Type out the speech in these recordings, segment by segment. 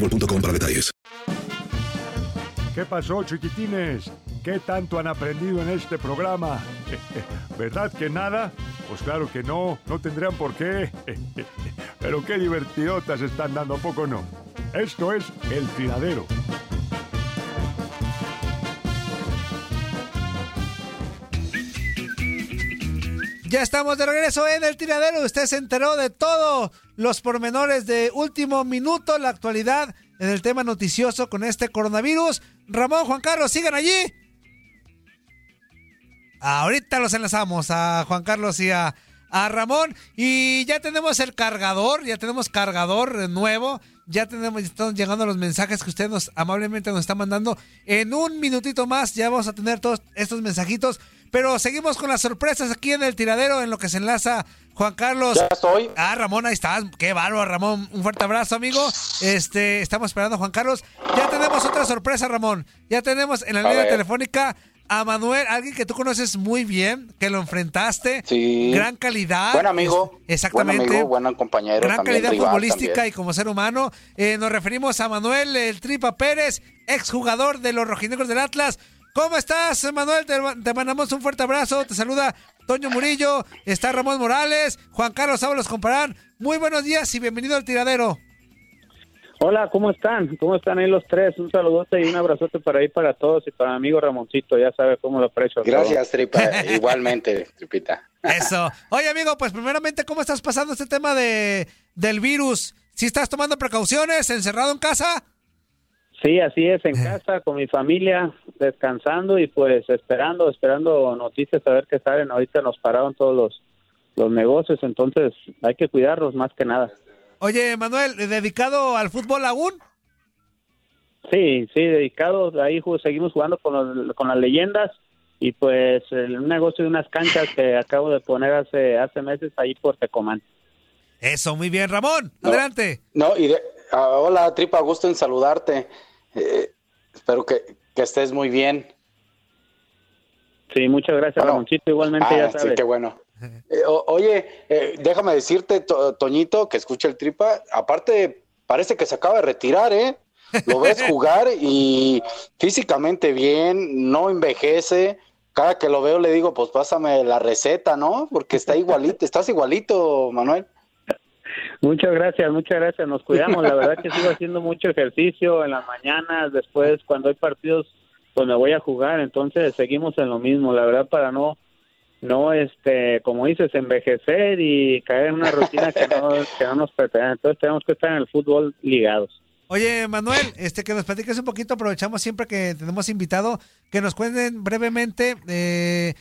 boostmobile.com para detalles. ¿Qué pasó, chiquitines? ¿Qué tanto han aprendido en este programa? ¿Verdad que nada? Pues claro que no, no tendrían por qué. Pero qué divertidotas están dando, ¿a poco no? Esto es El Tiradero. Ya estamos de regreso en el tiradero. Usted se enteró de todos los pormenores de último minuto, la actualidad en el tema noticioso con este coronavirus. Ramón, Juan Carlos, sigan allí. Ahorita los enlazamos a Juan Carlos y a, a Ramón. Y ya tenemos el cargador, ya tenemos cargador nuevo. Ya tenemos, están llegando los mensajes que usted nos amablemente nos está mandando. En un minutito más ya vamos a tener todos estos mensajitos. Pero seguimos con las sorpresas aquí en el tiradero, en lo que se enlaza Juan Carlos. Ya estoy. Ah, Ramón, ahí estás. Qué bárbaro, Ramón. Un fuerte abrazo, amigo. Este, estamos esperando a Juan Carlos. Ya tenemos otra sorpresa, Ramón. Ya tenemos en la A línea ver. telefónica a Manuel, alguien que tú conoces muy bien, que lo enfrentaste. Sí. Gran calidad. Buen amigo. Exactamente. Buen amigo, buen compañero. Gran también, calidad rival futbolística también. y como ser humano. Eh, nos referimos a Manuel el Tripa Pérez, exjugador de los rojinegros del Atlas. ¿Cómo estás, Manuel? Te, te mandamos un fuerte abrazo. Te saluda Toño Murillo. Está Ramón Morales, Juan Carlos Ábalos Comparán. Muy buenos días y bienvenido al tiradero. Hola, ¿cómo están? ¿Cómo están ahí los tres? Un saludote y un abrazote para ahí para todos y para mi amigo Ramoncito, ya sabe cómo lo aprecio. Gracias, Tripa. Igualmente, Tripita. Eso. Oye, amigo, pues primeramente, ¿cómo estás pasando este tema de del virus? ¿Sí estás tomando precauciones, encerrado en casa? Sí, así es, en casa, con mi familia, descansando y pues esperando, esperando noticias a ver qué salen. Ahorita nos pararon todos los, los negocios, entonces hay que cuidarlos más que nada. Oye, Manuel, ¿dedicado al fútbol aún? Sí, sí, dedicados, ahí seguimos jugando con, los- con las leyendas y pues el, un negocio de unas canchas que acabo de poner hace, hace meses ahí por Tecomán. Eso, muy bien, Ramón. Adelante. No, y de- ah, hola, Tripa, gusto en saludarte. Eh, espero que, que estés muy bien. Sí, muchas gracias, Bueno. Ramoncito, igualmente Ah, ya sí, sabes. qué bueno. Eh, o- oye, eh, déjame decirte, To- Toñito, que escucha el Tripa, aparte parece que se acaba de retirar, ¿eh? Lo ves jugar y físicamente bien, no envejece. Cada que lo veo le digo, pues pásame la receta, ¿no? Porque está igualito, estás igualito, Manuel. Muchas gracias, muchas gracias. Nos cuidamos. La verdad que sigo haciendo mucho ejercicio en las mañanas. Después, cuando hay partidos, pues me voy a jugar. Entonces, seguimos en lo mismo. La verdad, para no, no, este, como dices, envejecer y caer en una rutina que no, que no nos pertenece. Entonces, tenemos que estar en el fútbol ligados. Oye, Manuel, este que nos platiques un poquito, aprovechamos siempre que tenemos invitado, que nos cuenten brevemente eh,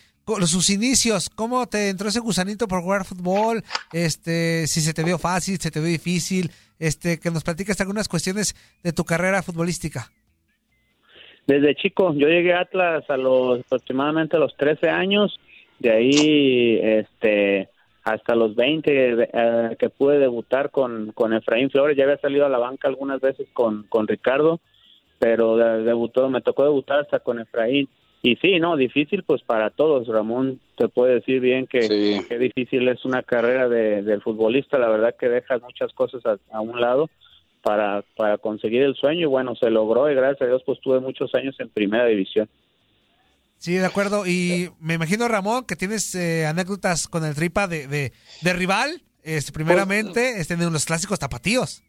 sus inicios, cómo te entró ese gusanito por jugar fútbol, este, si se te dio fácil, se te dio difícil, este, que nos platiques algunas cuestiones de tu carrera futbolística. Desde chico, yo llegué a Atlas a los aproximadamente a los 13 años, de ahí este hasta los 20 eh, que pude debutar con, con Efraín Flores, ya había salido a la banca algunas veces con, con Ricardo, pero de- debutó, me tocó debutar hasta con Efraín. Y sí, no, difícil pues para todos, Ramón te puede decir bien que, que difícil es una carrera de, del futbolista, la verdad que dejas muchas cosas a, a un lado para, para conseguir el sueño y bueno, se logró y gracias a Dios pues tuve muchos años en primera división. Sí, de acuerdo. Y me imagino, Ramón, que tienes eh, anécdotas con el tripa de, de, de rival, este, primeramente, este, en los clásicos tapatíos.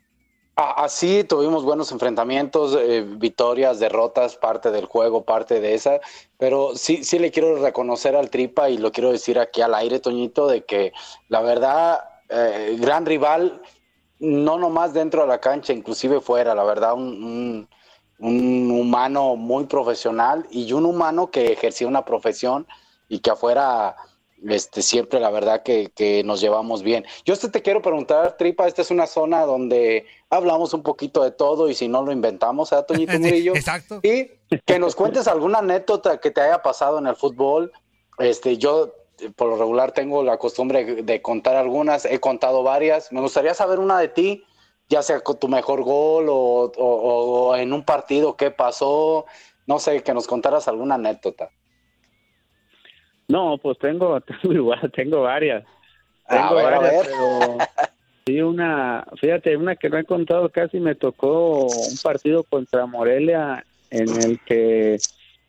Así tuvimos buenos enfrentamientos, eh, victorias, derrotas, parte del juego, parte de esa, pero sí, sí le quiero reconocer al Tripa y lo quiero decir aquí al aire, Toñito, de que la verdad, eh, gran rival, no nomás dentro de la cancha, inclusive fuera, la verdad, un- un humano muy profesional y un humano que ejercía una profesión y que afuera este, siempre la verdad que, que nos llevamos bien. Yo este te quiero preguntar, Tripa, esta es una zona donde hablamos un poquito de todo y si no lo inventamos, ¿eh, Toñito Murillo? Exacto. Y que nos cuentes alguna anécdota que te haya pasado en el fútbol. Este, yo por lo regular tengo la costumbre de contar algunas, he contado varias. Me gustaría saber una de ti, ya sea con tu mejor gol o, o- o en un partido, qué pasó, no sé, que nos contaras alguna anécdota. No, pues tengo, tengo igual, tengo varias. A Tengo ver, varias, pero sí una, fíjate, una que no he contado casi me tocó un partido contra Morelia en el que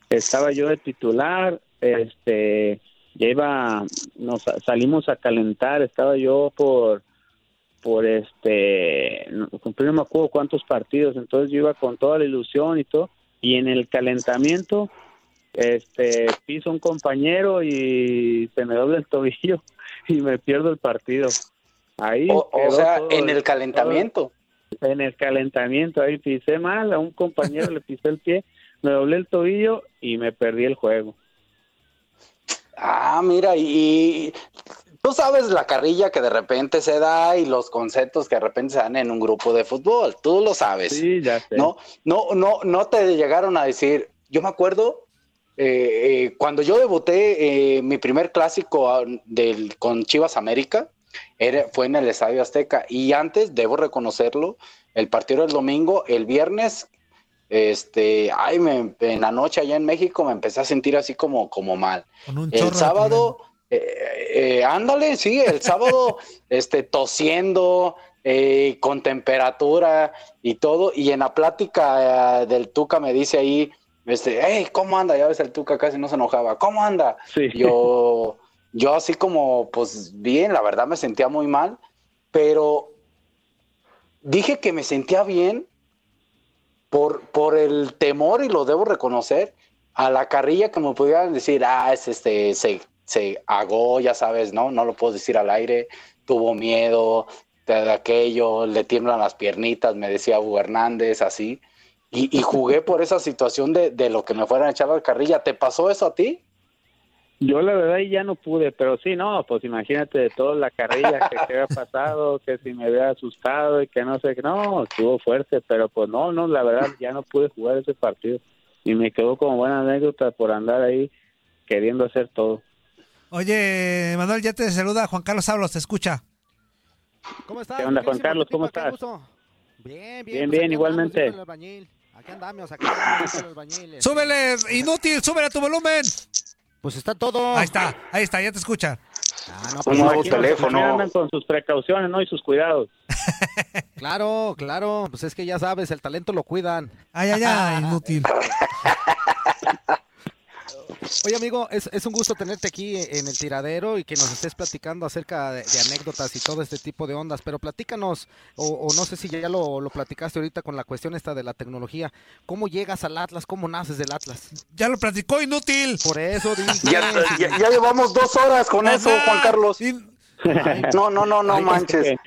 estaba yo de titular, este, ya iba, nos salimos a calentar, estaba yo por, por este, no me acuerdo cuántos partidos, entonces yo iba con toda la ilusión y todo, y en el calentamiento, este, piso un compañero y se me dobla el tobillo y me pierdo el partido. Ahí O, sea, todo- en el calentamiento. todo- en el calentamiento, ahí pisé mal, a un compañero le pisé el pie, me doblé el tobillo y me perdí el juego. Ah, mira, y, y tú sabes la carrilla que de repente se da y los conceptos que de repente se dan en un grupo de fútbol, tú lo sabes. Sí, ya sé. No, no, no, no te llegaron a decir. Yo me acuerdo eh, eh, cuando yo debuté eh, mi primer clásico ah, del, con Chivas América era, fue en el Estadio Azteca. Y antes debo reconocerlo el partido del domingo el viernes este ay me, en la noche allá en México me empecé a sentir así como como mal. Con un el sábado, ándale, sí, el sábado, este, tosiendo, con temperatura y todo, y en la plática del Tuca me dice ahí, este, hey, ¿cómo anda? Ya ves, el Tuca casi no se enojaba, ¿cómo anda? Yo, yo así como, pues bien, la verdad me sentía muy mal, pero dije que me sentía bien por, por el temor, y lo debo reconocer, a la carrilla que me pudieran decir, ah, es este, se, se agó, ya sabes, ¿no? No lo puedo decir al aire, tuvo miedo de aquello, le tiemblan las piernitas, me decía Hugo Hernández, así. Y, y jugué por esa situación de, de lo que me fueran a echar la carrilla. ¿Te pasó eso a ti? Yo la verdad ya no pude, pero sí, no, pues imagínate de toda la carrilla que, que había pasado, que si me había asustado y que no sé, qué, no, estuvo fuerte, pero pues no, no, la verdad ya no pude jugar ese partido y me quedó como buena anécdota por andar ahí queriendo hacer todo. Oye, Manuel, ya te saluda Juan Carlos Ábalos, te escucha. ¿Cómo estás? ¿Qué onda, Juan Carlos? ¿Cómo estás? Bien, bien. Bien, pues bien, igualmente. Aquí andamos, aquí andamos, hijo del albañil. este. Súbele, inútil, súbele a tu volumen. Pues está todo. Ahí está, ahí está, ya te escucha. Ah, no, Un pues, nuevo teléfono. Andan con sus precauciones, ¿no? Y sus cuidados. Claro, claro. Pues es que ya sabes, el talento lo cuidan. Ay, ay, ay, inútil. Oye, amigo, es, es un gusto tenerte aquí en el tiradero y que nos estés platicando acerca de, de anécdotas y todo este tipo de ondas. Pero platícanos, o, o no sé si ya lo, lo platicaste ahorita con la cuestión esta de la tecnología. ¿Cómo llegas al Atlas? ¿Cómo naces del Atlas? Ya lo platicó, inútil. Por eso dije. Ya, ya- ya llevamos dos horas con eso, Juan Carlos. No, no, no, no manches.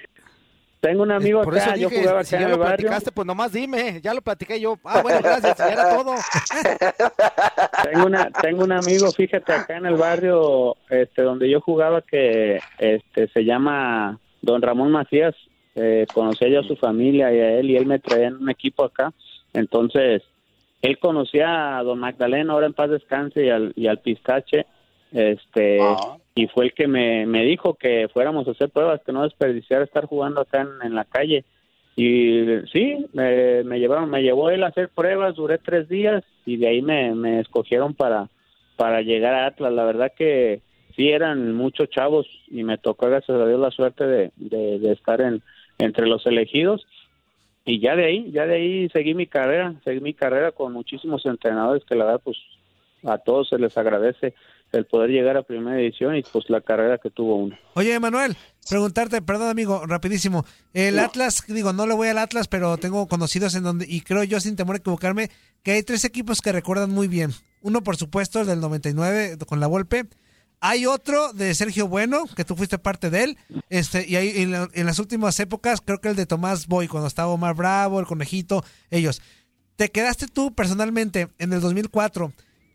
Tengo un amigo Por acá, eso yo dije, jugaba si acá ya en lo el barrio. platicaste, pues nomás dime. Ya lo platiqué yo. Ah, bueno, gracias, ya era todo. Tengo una, tengo un amigo, fíjate, acá en el barrio, este, donde yo jugaba que, este, se llama Don Ramón Macías. eh, conocía yo a su familia y a él y él me traía en un equipo acá, entonces él conocía a don Magdalena, ahora en paz descanse, y al, y al Pistache, este, y fue el que me, me dijo que fuéramos a hacer pruebas, que no desperdiciara estar jugando acá en, en la calle. Y sí, me, me llevaron, me llevó él a hacer pruebas, duré tres días y de ahí me, me escogieron para, para llegar a Atlas. La verdad que sí eran muchos chavos y me tocó, gracias a Dios, la suerte de, de, de estar en, entre los elegidos. Y ya de ahí, ya de ahí seguí mi carrera, seguí mi carrera con muchísimos entrenadores que la verdad, pues a todos se les agradece el poder llegar a primera edición y pues la carrera que tuvo uno. Oye, Manuel, preguntarte, perdón amigo, rapidísimo. El Atlas, digo, no le voy al Atlas, pero tengo conocidos en donde, y creo yo sin temor a equivocarme, que hay tres equipos que recuerdan muy bien. Uno, por supuesto, el del 99 con la Volpe. Hay otro de Sergio Bueno, que tú fuiste parte de él. Este, y ahí en, la- en las últimas épocas, creo que el de Tomás Boy, cuando estaba Omar Bravo, el conejito, ellos. ¿Te quedaste tú personalmente en el 2004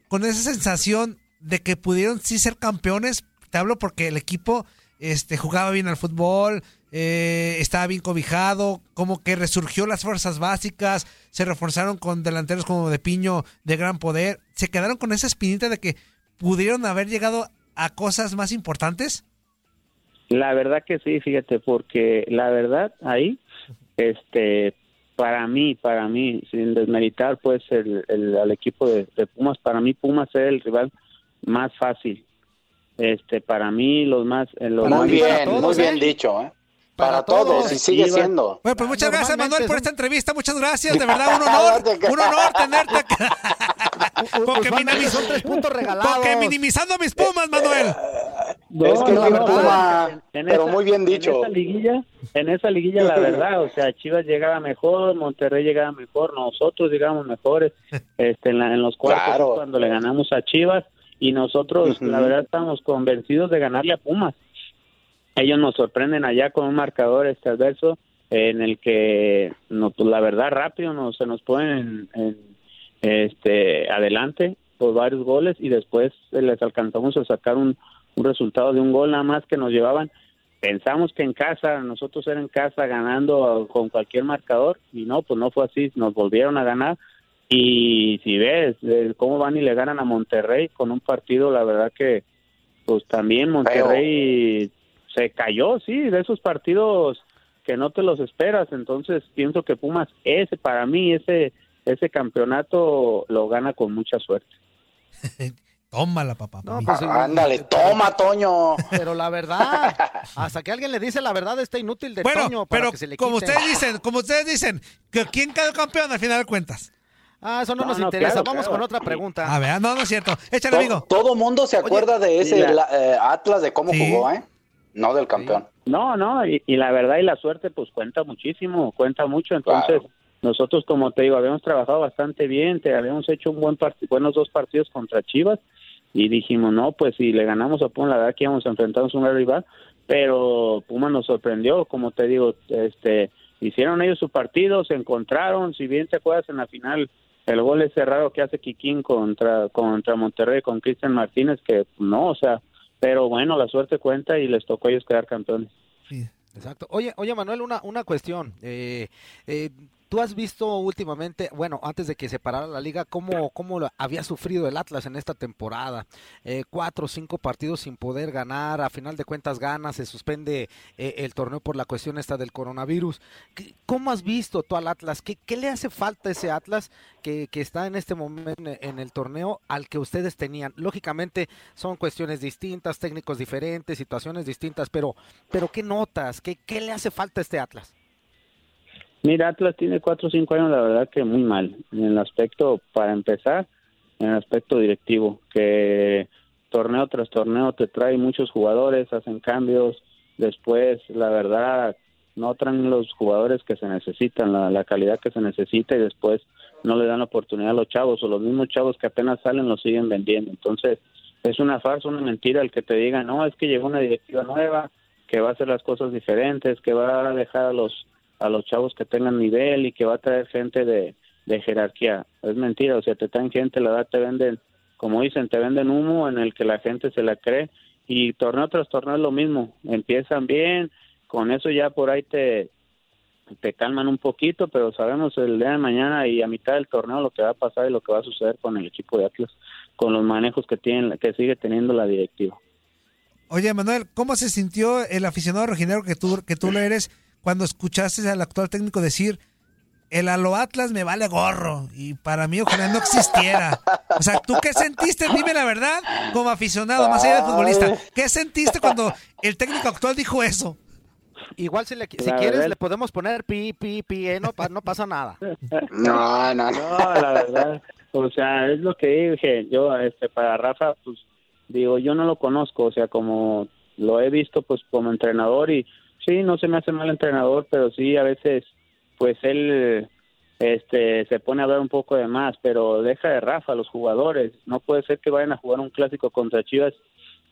con esa sensación de que pudieron sí ser campeones? Te hablo porque el equipo este, jugaba bien al fútbol, eh, estaba bien cobijado, como que resurgió las fuerzas básicas, se reforzaron con delanteros como de Piño de gran poder. ¿Se quedaron con esa espinita de que pudieron haber llegado a cosas más importantes? La verdad que sí, fíjate, porque la verdad ahí, este, para mí, para mí, sin desmeritar pues el, el- al equipo de, de Pumas, para mí Pumas era el rival más fácil. Este, para mí los más, eh, los Muy más- bien, muy bien dicho, ¿eh? Para, todos, y sigue siendo. Bueno, pues muchas gracias, Manuel, por esta entrevista. Muchas gracias, de verdad, un honor. un honor tenerte acá. Porque, minimiz- son tres puntos regalados. porque minimizando mis pumas, Manuel. No, es que no, Puma, en pero esa- muy bien dicho. En esa liguilla, en esa liguilla la verdad, o sea, Chivas llegaba mejor, Monterrey llegaba mejor, nosotros llegamos mejores, este, en, la- en los cuartos Claro. cuando le ganamos a Chivas y nosotros, la verdad, estamos convencidos de ganarle a Pumas. Ellos nos sorprenden allá con un marcador este adverso en el que, no, pues, la verdad, rápido nos, se nos ponen en, en, este, adelante por varios goles y después les alcanzamos a sacar un, un resultado de un gol nada más que nos llevaban. Pensamos que en casa, nosotros era en casa ganando con cualquier marcador y no, pues no fue así, nos volvieron a ganar y si ves eh, cómo van y le ganan a Monterrey con un partido, la verdad que pues también Monterrey se cayó, sí, de esos partidos que no te los esperas, entonces pienso que Pumas ese para mí ese ese campeonato lo gana con mucha suerte. Tómala, papá. No, pues, Ah, Ándale, toma, Toño. Pero la verdad, hasta que alguien le dice la verdad está inútil de bueno, Toño para pero que se le como ustedes dicen, como ustedes dicen, que ¿quién quedó campeón al final de cuentas? Ah, eso no, No, nos no, interesa. claro, Vamos claro. con otra pregunta. A ver, no, no es cierto. Échale, To- amigo. Todo mundo se acuerda de ese la- eh, Atlas, de cómo Sí. jugó, ¿eh? No del campeón. No, no, y, y la verdad y la suerte pues cuenta muchísimo, cuenta mucho, entonces Claro. nosotros como te digo, habíamos trabajado bastante bien, te habíamos hecho un buen part- buenos dos partidos contra Chivas y dijimos, no, pues si le ganamos a Pumas, la verdad que íbamos a enfrentarnos a un gran rival, pero Pumas nos sorprendió, como te digo, este hicieron ellos su partido, se encontraron, si bien te acuerdas en la final el gol ese raro que hace Kikín contra contra Monterrey con Cristian Martínez que no, o sea, pero bueno, la suerte cuenta y les tocó a ellos quedar campeones. Exacto. Oye, oye Manuel, una, una cuestión. Eh, eh, Tú has visto últimamente, bueno, antes de que se parara la liga, cómo, cómo había sufrido el Atlas en esta temporada. Eh, cuatro o cinco partidos sin poder ganar, a final de cuentas gana, se suspende eh, el torneo por la cuestión esta del coronavirus. ¿Qué- ¿Cómo has visto tú al Atlas? ¿Qué, le hace falta a ese Atlas que, que está en este momento en, en el torneo al que ustedes tenían? Lógicamente son cuestiones distintas, técnicos diferentes, situaciones distintas, pero, pero ¿qué notas? ¿Qué, qué le hace falta a este Atlas? Mira, Atlas tiene cuatro o cinco años, la verdad que muy mal. En el aspecto, para empezar, en el aspecto directivo, que torneo tras torneo te trae muchos jugadores, hacen cambios, después, la verdad, no traen los jugadores que se necesitan, la, calidad que se necesita y después no le dan la oportunidad a los chavos o los mismos chavos que apenas salen los siguen vendiendo. Entonces, es una farsa, una mentira el que te diga, no, es que llegó una directiva nueva, que va a hacer las cosas diferentes, que va a dejar a los a los chavos que tengan nivel y que va a traer gente de, de jerarquía. Es mentira, o sea, te traen gente, la verdad te venden, como dicen, te venden humo en el que la gente se la cree y torneo tras torneo es lo mismo. Empiezan bien, con eso ya por ahí te, te calman un poquito, pero sabemos el día de mañana y a mitad del torneo lo que va a pasar y lo que va a suceder con el equipo de Atlas, con los manejos que tienen, que sigue teniendo la directiva. Oye, Manuel, ¿cómo se sintió el aficionado rojinegro que tú, que tú lo eres cuando escuchaste al actual técnico decir el Alo Atlas me vale gorro y para mí ojalá no existiera. O sea, ¿tú qué sentiste? Dime la verdad, como aficionado, más allá de futbolista. ¿Qué sentiste cuando el técnico actual dijo eso? Igual si, le, si La quieres verdad- le podemos poner pi, pi, pi, eh, no, pa- no pasa nada. No, no, no. No, la verdad, o sea, es lo que dije, yo, este, para Rafa, pues, digo, yo no lo conozco, o sea, como lo he visto, pues, como entrenador y sí, no se me hace mal entrenador, pero sí, a veces, pues, él, este, se pone a ver un poco de más, pero deja de Rafa a los jugadores, no puede ser que vayan a jugar un clásico contra Chivas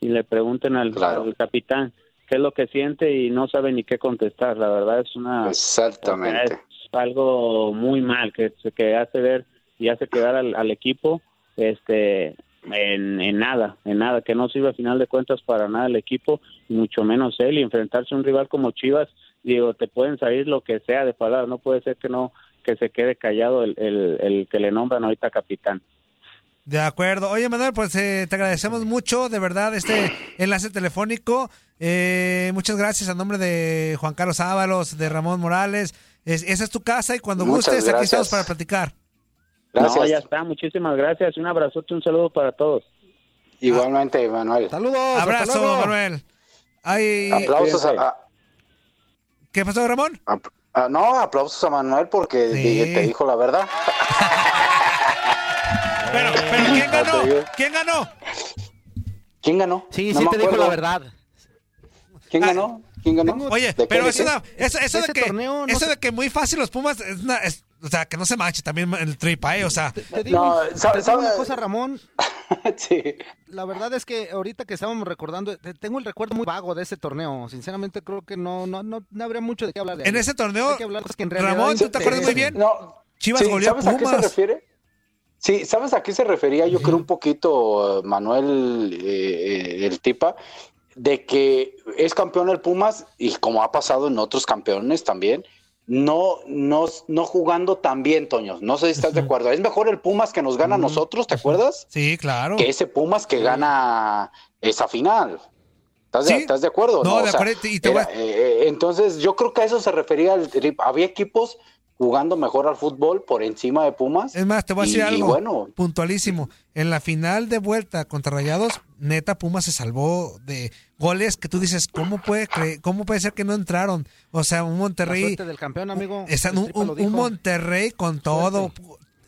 y le pregunten al, al capitán qué es lo que siente y no sabe ni qué contestar, la verdad es una... Exactamente. es algo muy mal que, que hace ver y hace quedar al, al equipo. Este en, en nada, en nada, que no sirve a final de cuentas para nada el equipo, mucho menos él, y enfrentarse a un rival como Chivas, digo, te pueden salir lo que sea de palabras, no puede ser que no, que se quede callado el, el, el que le nombran ahorita capitán. De acuerdo. Oye, Manuel, pues eh, te agradecemos mucho, de verdad, este enlace telefónico. Eh, muchas gracias a nombre de Juan Carlos Ábalos, de Ramón Morales. Es- esa es tu casa y cuando Muchas gustes, aquí estamos para platicar. No, ya está, muchísimas gracias, un abrazote, un saludo para todos. Igualmente, Manuel. Saludos. Abrazo, Manuel. Ay, Aplausos a, a- ¿Qué pasó, Ramón? a- no, aplausos a Manuel porque di- te dijo la verdad. Pero, pero ¿quién ganó? ¿Quién ganó? ¿Quién ganó? Sí, No sí me te dijo acuerdo. la verdad. ¿Quién ganó? ¿Quién ganó? Oye, ¿De pero de eso, no- eso, eso de que, torneo no eso de que muy fácil los Pumas, es una- es- o sea, que no se manche también el tripa, ¿eh? O sea, Te digo, No, te sabe- digo una cosa, Ramón. sí. La verdad es que ahorita que estábamos recordando, te- tengo el recuerdo muy vago de ese torneo. Sinceramente creo que no, no, no, no habría mucho de qué hablar de en ahí. ese torneo, Hay que hablar cosas que en realidad Ramón, ¿tú te acuerdas muy bien? No, Chivas sí, goleó a ¿sabes a qué se refiere? Sí, ¿sabes a qué se refería? Yo creo un poquito, Manuel, eh, eh, el Tipa, de que es campeón el Pumas y como ha pasado en otros campeones también, no, no, no jugando tan bien, Toño. No sé si estás de acuerdo. Es mejor el Pumas que nos gana a nosotros, ¿te acuerdas? Sí, claro. Que ese Pumas que gana esa final. ¿Estás, de, estás de acuerdo? No, de O sea, acuerdo, y te era, voy a- eh, eh, entonces, yo creo que a eso se refería. El, trip. había equipos jugando mejor al fútbol por encima de Pumas. Es más, te voy a decir Y- y algo bueno. puntualísimo. En la final de vuelta contra Rayados, neta Pumas se salvó de goles que tú dices, ¿cómo puede cómo puede ser que no entraron? O sea, un Monterrey, del campeón, amigo. está- El un. Monterrey con todo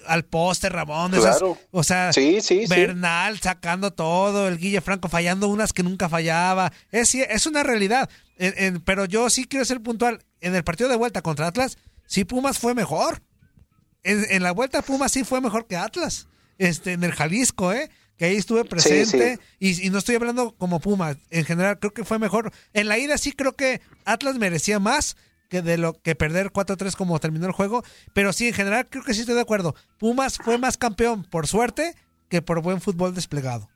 al poste, Ramón, esas- Claro. o sea, Sí, sí, sí. Bernal sacando todo, el Guille Franco fallando unas que nunca fallaba. Es, es una realidad. En- en- pero yo sí quiero ser puntual. En el partido de vuelta contra Atlas, sí Pumas fue mejor. En, en la vuelta Pumas sí fue mejor que Atlas. Este, en el Jalisco, ¿eh? Que ahí estuve presente. Y, y no estoy hablando como Pumas. En general, creo que fue mejor. En la ida sí creo que Atlas merecía más que de lo que perder 4-3 como terminó el juego. Pero sí, en general, creo que sí estoy de acuerdo. Pumas fue más campeón por suerte que por buen fútbol desplegado.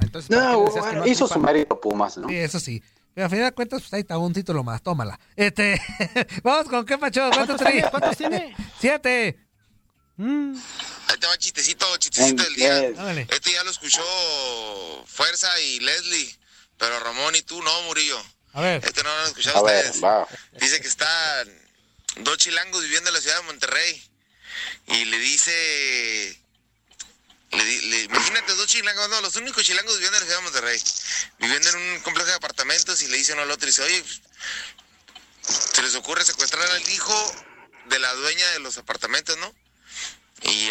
Entonces, ¿para qué No, hizo su mérito Pumas, ¿no? Sí, eso sí. Pero a final de cuentas, pues ahí está un título más, tómala. Este, vamos con qué pacho, ¿cuántos ¿Cuántos tiene? ¿Cuántos tiene? Siete. Mm. Ahí te va chistecito, chistecito del día. Este ya lo escuchó Fuerza y Leslie, pero Ramón y tú no, Murillo. A ver. Este no lo han escuchado a ver, ustedes. va. Dice que están dos chilangos viviendo en la ciudad de Monterrey. Y le dice. le le- imagínate dos chilangos, no, los únicos chilangos viviendo en la ciudad de Monterrey. Viviendo en un complejo de apartamentos y le dice uno al otro: dice, oye, se les ocurre secuestrar al hijo de la dueña de los apartamentos, ¿no?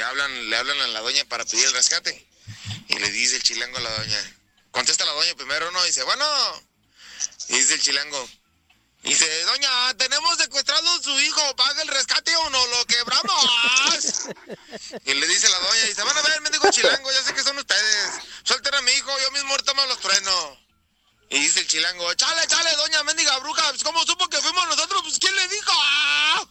Y hablan, le hablan a la doña para pedir el rescate. Y le dice el chilango a la doña. Contesta la doña primero, ¿no? Y dice, bueno. Y dice el chilango. Dice, doña, tenemos secuestrado a su hijo, paga el rescate o no lo quebramos. y le dice la doña, dice, van a ver, mendigo chilango, ya sé que son ustedes. Suelten a mi hijo, yo mismo ahorita me los trueno. Y dice el chilango, chale, chale, doña mendiga bruja, pues, ¿cómo supo que fuimos nosotros? Pues ¿quién le dijo? ¡Ah!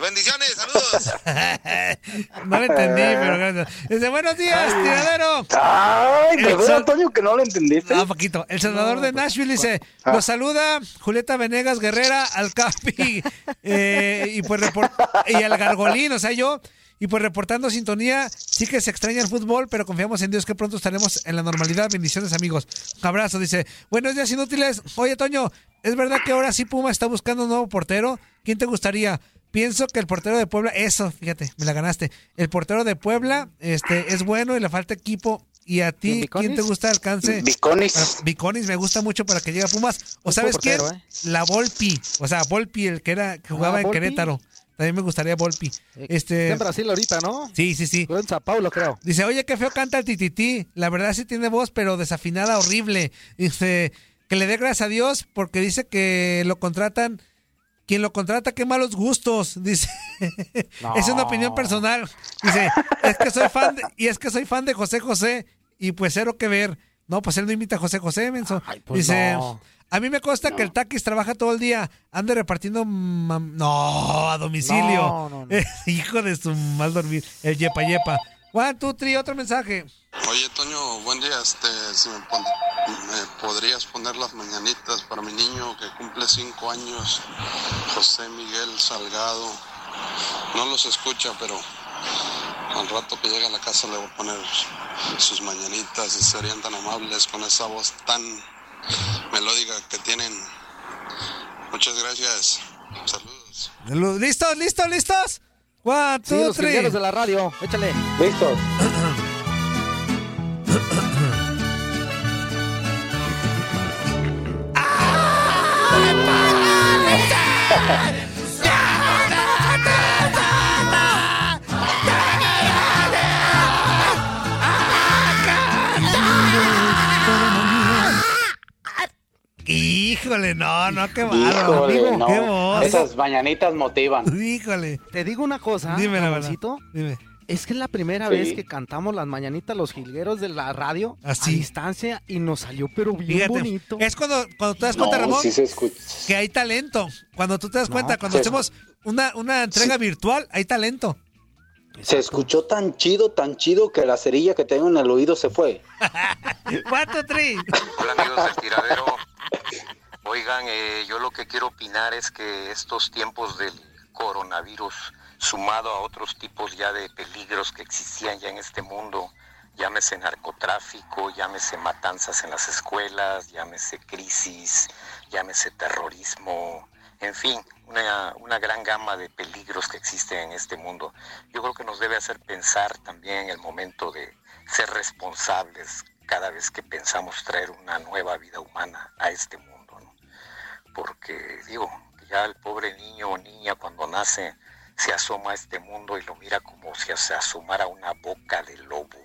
Bendiciones, saludos. no lo entendí, pero gracias. Dice, buenos días, tiradero. Ay, El de verdad, sol- Toño, que no lo entendiste. Ah, poquito. El Salvador de Nashville dice, Ah. los saluda Julieta Venegas Guerrera, al Capi eh, y pues report- y al Gargolín, o sea, yo. Y pues reportando sintonía, sí que se extraña el fútbol, pero confiamos en Dios que pronto estaremos en la normalidad. Bendiciones, amigos. Un abrazo, dice. Buenos días, inútiles. Oye, Toño, ¿es verdad que ahora sí Puma está buscando un nuevo portero? ¿Quién te gustaría? Pienso que el portero de Puebla, eso, fíjate, me la ganaste. El portero de Puebla este, es bueno y le falta equipo. ¿Y a ti, quién te gusta alcance? Viconis. Para- Viconis me gusta mucho para que llegue a Pumas. ¿O sabes quién? ¿eh? La Volpi. O sea, Volpi, el que era que jugaba Ah, en Volpi. Querétaro. También me gustaría Volpi. Este, Está en Brasil ahorita, ¿no? Sí, sí, sí. Fue en Sao Paulo, creo. Dice, oye, qué feo canta el titití. La verdad sí tiene voz, pero desafinada horrible. Dice, que le dé gracias a Dios porque dice que lo contratan. Quien lo contrata, qué malos gustos. Dice, es una opinión personal. Dice, es que soy fan de- y es que soy fan de José José y pues cero que ver. No, pues él no imita a José José, menso. pues dice, no. a mí me consta que el taquis trabaja todo el día. Ande repartiendo, no, a domicilio. No, no, no. Hijo de su mal dormir. El yepa yepa. One, two, three, otro mensaje. Oye, Toño, buen día. Este, si me, pon- me podrías poner las mañanitas para mi niño que cumple cinco años, José Miguel Salgado. No los escucha, pero al rato que llegue a la casa le voy a poner sus mañanitas y serían tan amables con esa voz tan melódica que tienen. Muchas gracias. Saludos. Lu- ¿Listos, listos, listos? One, Sí, two, los three. jilgueros de la radio. Échale. Listo. Híjole, no, no, qué malo. Híjole, Amigo, no. Qué voz. Esas mañanitas motivan. Híjole. Te digo una cosa, Dime la verdad. Dime. Es que es la primera Sí. vez que cantamos las mañanitas los jilgueros de la radio Así. a distancia y nos salió pero bien Fíjate, bonito. es cuando, cuando te das No, cuenta, Ramón, sí se escucha. que hay talento. Cuando tú te das cuenta, cuando se- hacemos una, una entrega virtual, hay talento. Se escuchó tan chido, tan chido que la cerilla que tengo en el oído se fue. Two, three. Hola amigos del tiradero. Oigan, eh, yo lo que quiero opinar es que estos tiempos del coronavirus, sumado a otros tipos ya de peligros que existían ya en este mundo, llámese narcotráfico, llámese matanzas en las escuelas, llámese crisis, llámese terrorismo, en fin, una, una gran gama de peligros que existen en este mundo. Yo creo que nos debe hacer pensar también en el momento de ser responsables cada vez que pensamos traer una nueva vida humana a este mundo. Porque digo, ya el pobre niño o niña cuando nace se asoma a este mundo y lo mira como si se asomara una boca de lobo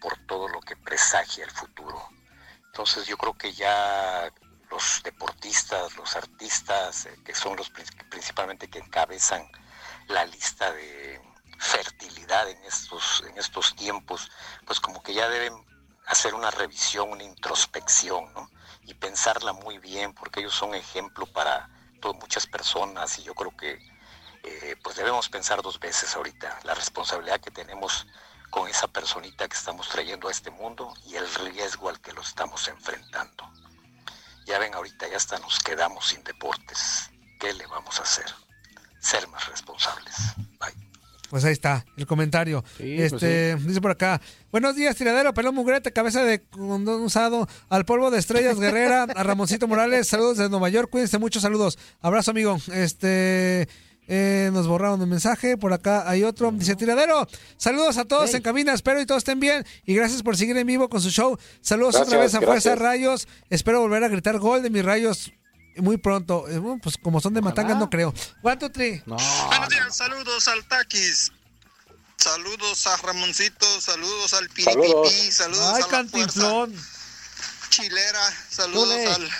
por todo lo que presagia el futuro. Entonces yo creo que ya los deportistas, los artistas, eh, que son los prin- principalmente que encabezan la lista de fertilidad en estos, en estos tiempos, pues como que ya deben hacer una revisión, una introspección, ¿no? Y pensarla muy bien, porque ellos son ejemplo para to- muchas personas y yo creo que eh, pues debemos pensar dos veces ahorita la responsabilidad que tenemos con esa personita que estamos trayendo a este mundo y el riesgo al que lo estamos enfrentando. Ya ven, ahorita ya hasta nos quedamos sin deportes. ¿Qué le vamos a hacer? Ser más responsables. Pues ahí está el comentario. pues este dice por acá. Buenos días, tiradero, pelón mugrete, cabeza de condón usado, al polvo de estrellas guerrera, a Ramoncito Morales, saludos desde Nueva York, cuídense mucho, saludos. Abrazo, amigo. Este eh, nos borraron el mensaje, por acá hay otro. Dice tiradero, saludos a todos en cabina, espero y todos estén bien. Y gracias por seguir en vivo con su show. Saludos otra vez a Fuerza gracias. Rayos. Espero volver a gritar gol de mis rayos muy pronto. Eh, bueno, pues como son de Matangas, no creo. Two, three. Buenos días, saludos al Taquis. Saludos a Ramoncito, saludos al Piripipi, saludos, Ay, a la cantinflón. Chilera, saludos al,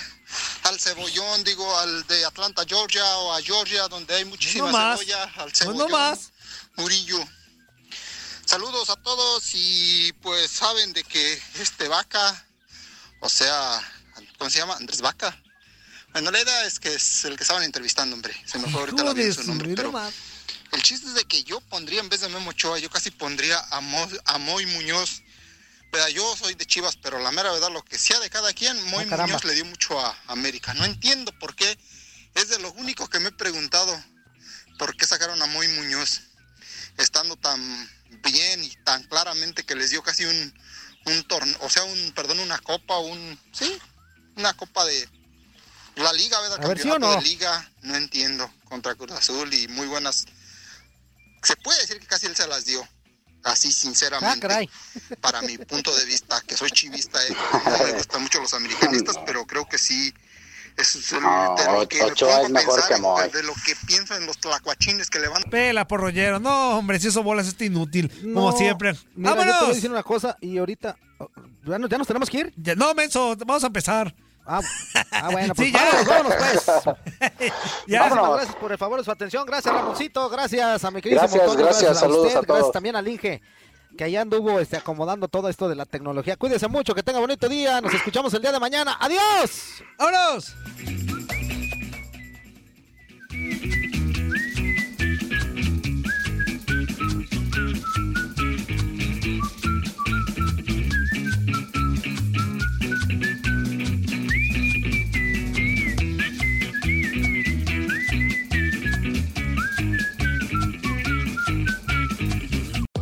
al Cebollón, digo, al de Atlanta, Georgia, o a Georgia, donde hay muchísima No más. cebolla, al Pues Cebollón, no más. Murillo. Saludos a todos y pues saben de que este Vaca, o sea, ¿cómo se llama? Andrés Vaca. La idea es que es el que estaban entrevistando, hombre. Se me fue ahorita la su nombre, pero. El chiste es de que yo pondría en vez de Memo Ochoa, yo casi pondría a, Mo- a Moy Muñoz. Vea, yo soy de Chivas, pero la mera verdad, lo que sea de cada quien, Moy Ah. Muñoz le dio mucho a América. No entiendo por qué. Es de lo único que me he preguntado. ¿Por qué sacaron a Moy Muñoz? Estando tan bien y tan claramente que les dio casi un, un torneo, o sea, un, perdón, una copa, un, sí, una copa de la liga, ¿verdad? A ver, ¿sí o Campeonato no? de liga, no entiendo, contra Cruz Azul y muy buenas. Se puede decir que casi él se las dio, así Ah, sinceramente, caray. para mi punto de vista, que soy chivista, eh, no me gustan mucho los americanistas, pero creo que sí. Es el- No, de lo que me Ochoa pongo es mejor pensar, que Moy. de lo que pienso en los tlacuachines que le van Pela, por rollero. No, hombre, si eso bolas este inútil. como No, siempre. Mira, yo te voy a ¡Vámonos! decir una cosa y ahorita. oh, ¿Ya nos, ya nos tenemos que ir? Ya- no, menso, vamos a empezar. Ah, ah, bueno, pues Sí, ya. vámonos, vámonos, pues. Ya. Vámonos, gracias por el favor de su atención. Gracias, Ramoncito. Gracias a mi querido Gracias, gracias, a saludos usted. a todos. Gracias también al Inge, que allá anduvo este, acomodando todo esto de la tecnología. Cuídese mucho, que tenga bonito día. Nos escuchamos el día de mañana. ¡Adiós! ¡Vámonos!